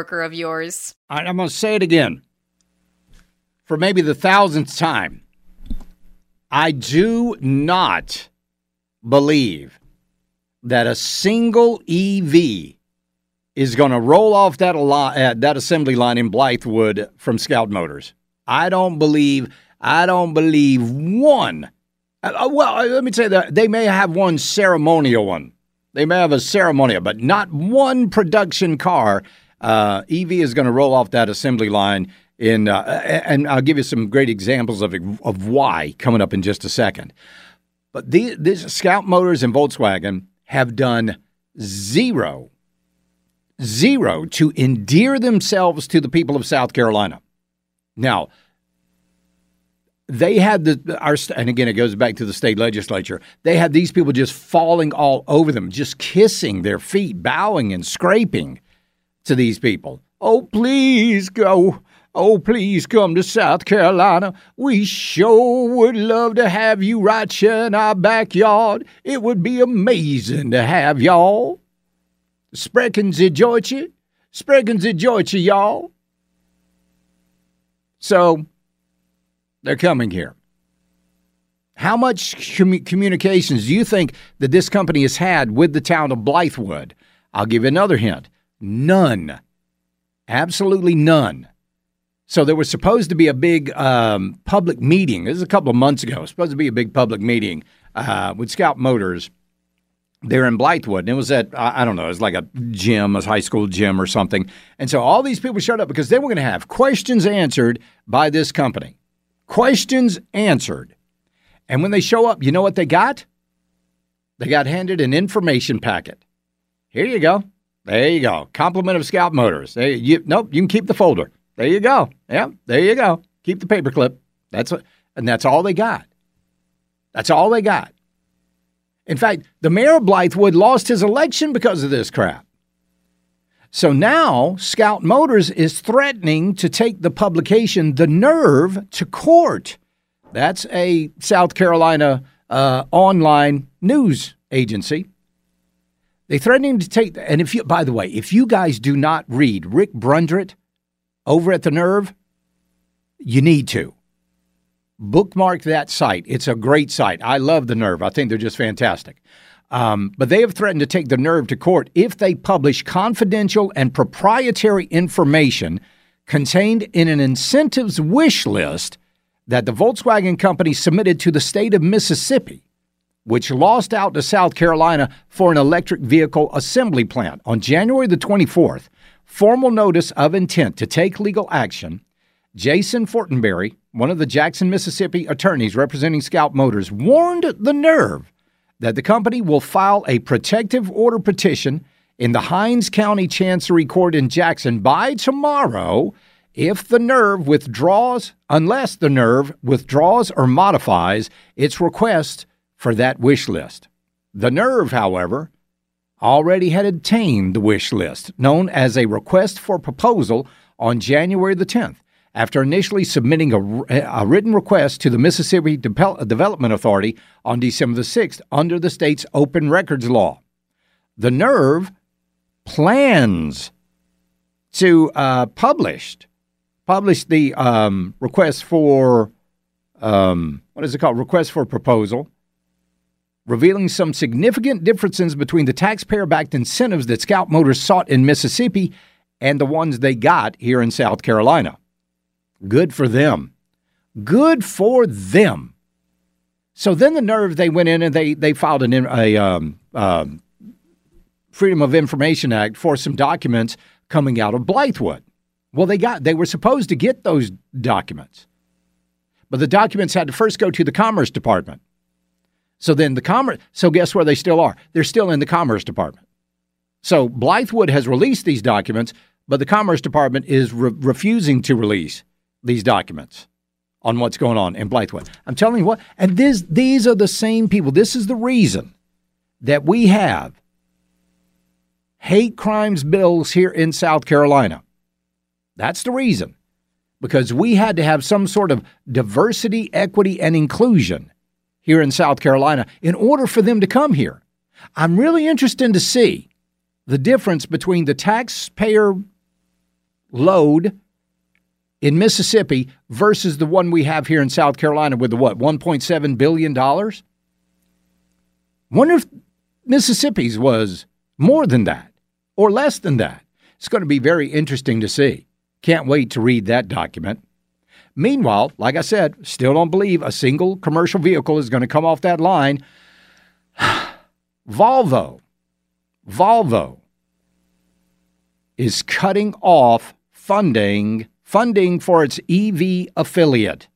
of yours. I'm going to say it again for maybe the thousandth time. I do not believe that a single EV is going to roll off that, uh, that assembly line in Blythewood from Scout Motors. I don't believe. I don't believe one. Uh, uh, well, uh, let me say that they may have one ceremonial one. They may have a ceremonial, but not one production car. Uh, EV is going to roll off that assembly line in, uh, and I'll give you some great examples of of why coming up in just a second. But these, these Scout Motors and Volkswagen have done zero, zero to endear themselves to the people of South Carolina. Now, they had the our and again it goes back to the state legislature. They had these people just falling all over them, just kissing their feet, bowing and scraping to these people. Oh, please go. Oh, please come to South Carolina. We sure would love to have you right here in our backyard. It would be amazing to have y'all. Sprechen Sie Deutsche? Sprechen Sie Deutsche, y'all? So, they're coming here. How much commu- communications do you think that this company has had with the town of Blythewood? I'll give you another hint. None. Absolutely none. So there was supposed to be a big um, public meeting. This is a couple of months ago. Supposed to be a big public meeting uh, with Scout Motors there in Blythewood. And it was at, I don't know, it was like a gym, a high school gym or something. And so all these people showed up because they were going to have questions answered by this company. Questions answered. And when they show up, you know what they got? They got handed an information packet. Here you go. There you go. Compliment of Scout Motors. There you, nope, you can keep the folder. There you go. Yeah, there you go. Keep the paperclip. That's what, and that's all they got. That's all they got. In fact, the mayor of Blythewood lost his election because of this crap. So now Scout Motors is threatening to take the publication The Nerve to court. That's a South Carolina uh, online news agency. They threatening to take, and if you, by the way, if you guys do not read Rick Brundrett over at The Nerve, you need to bookmark that site. It's a great site. I love the Nerve. I think they're just fantastic. Um, but they have threatened to take the Nerve to court if they publish confidential and proprietary information contained in an incentives wish list that the Volkswagen company submitted to the state of Mississippi, which lost out to South Carolina for an electric vehicle assembly plant on January the 24th. Formal notice of intent to take legal action Jason Fortenberry, one of the Jackson, Mississippi attorneys representing Scout Motors, warned the Nerve that the company will file a protective order petition in the Hinds County Chancery Court in Jackson by tomorrow if the Nerve withdraws, unless the Nerve withdraws or modifies its request for that wish list. The Nerve, however, already had obtained the wish list, known as a request for proposal, on January the 10th after initially submitting a, a written request to the Mississippi De- Development Authority on December the 6th under the state's open records law. The Nerve plans to uh, publish publish the um, request for um, what is it called? Request for proposal, revealing some significant differences between the taxpayer-backed incentives that Scout Motors sought in Mississippi and the ones they got here in South Carolina. Good for them. Good for them. So then the nerve they went in and they they filed an a um, um, Freedom of Information Act for some documents coming out of Blythewood. Well, they got they were supposed to get those documents, but the documents had to first go to the Commerce Department. So then the commerce. So guess where they still are? They're still in the Commerce Department. So Blythewood has released these documents, but the Commerce Department is re- refusing to release these documents on what's going on in Blythewood. I'm telling you what, and this, these are the same people. This is the reason that we have hate crimes bills here in South Carolina. That's the reason. Because we had to have some sort of diversity, equity, and inclusion here in South Carolina in order for them to come here. I'm really interested to see the difference between the taxpayer load in Mississippi versus the one we have here in South Carolina with the what, $1.7 billion? Wonder if Mississippi's was more than that or less than that. It's going to be very interesting to see. Can't wait to read that document. Meanwhile, like I said, still don't believe a single commercial vehicle is going to come off that line. Volvo, Volvo is cutting off funding funding for its EV affiliate.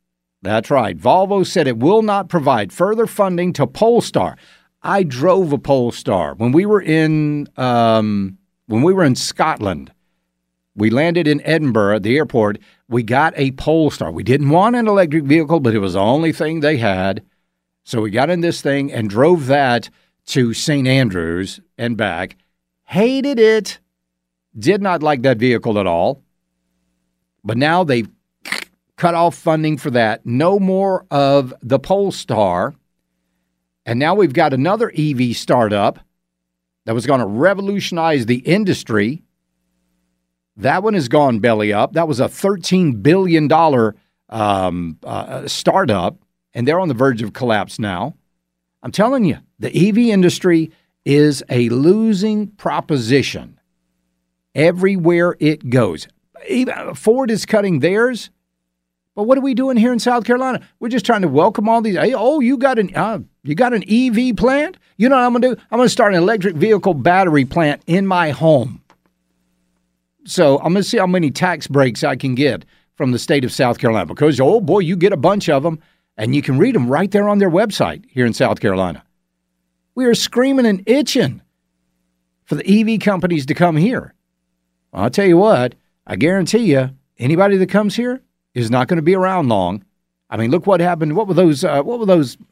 That's right. Volvo said it will not provide further funding to Polestar. I drove a Polestar when we were in um, when we were in Scotland. We landed in Edinburgh, at the airport. We got a Polestar. We didn't want an electric vehicle, but it was the only thing they had. So we got in this thing and drove that to St. Andrews and back. Hated it. Did not like that vehicle at all. But now they've cut off funding for that. No more of the Polestar. And now we've got another EV startup that was going to revolutionize the industry. That one has gone belly up. That was a $13 billion um, uh, startup, and they're on the verge of collapse now. I'm telling you, the EV industry is a losing proposition everywhere it goes. Even Ford is cutting theirs. But what are we doing here in South Carolina? We're just trying to welcome all these. Hey, oh, you got an uh, you got an EV plant? You know what I'm gonna do? I'm gonna start an electric vehicle battery plant in my home. So I'm gonna see how many tax breaks I can get from the state of South Carolina because oh boy, you get a bunch of them, and you can read them right there on their website here in South Carolina. We are screaming and itching for the EV companies to come here. Well, I'll tell you what, I guarantee you, anybody that comes here is not going to be around long. I mean, look what happened. What were those? Uh, what were those?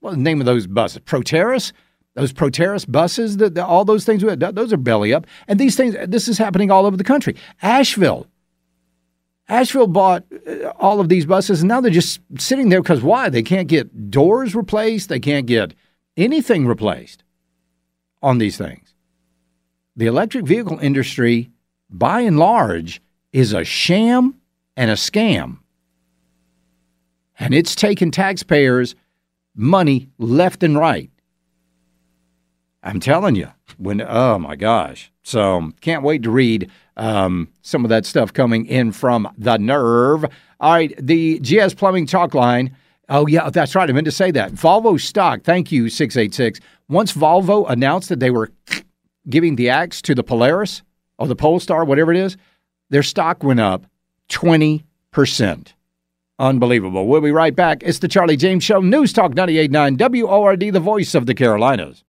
What was the name of those buses? Proterras. Those Proterras buses. That all those things. Those are belly up. And these things. This is happening all over the country. Asheville. Asheville bought uh, all of these buses, and now they're just sitting there because why? They can't get doors replaced. They can't get anything replaced on these things. The electric vehicle industry, by and large, is a sham and a scam. And it's taken taxpayers' money left and right. I'm telling you, when oh my gosh! So can't wait to read um, some of that stuff coming in from the Nerve. All right, the GS Plumbing Talk Line. Oh yeah, that's right. I meant to say that Volvo stock. Thank you, six eight six. Once Volvo announced that they were giving the axe to the Polaris or the Polestar, whatever it is, their stock went up 20%. Unbelievable. We'll be right back. It's the Charlie James Show, News Talk 98.9, WORD, the voice of the Carolinas.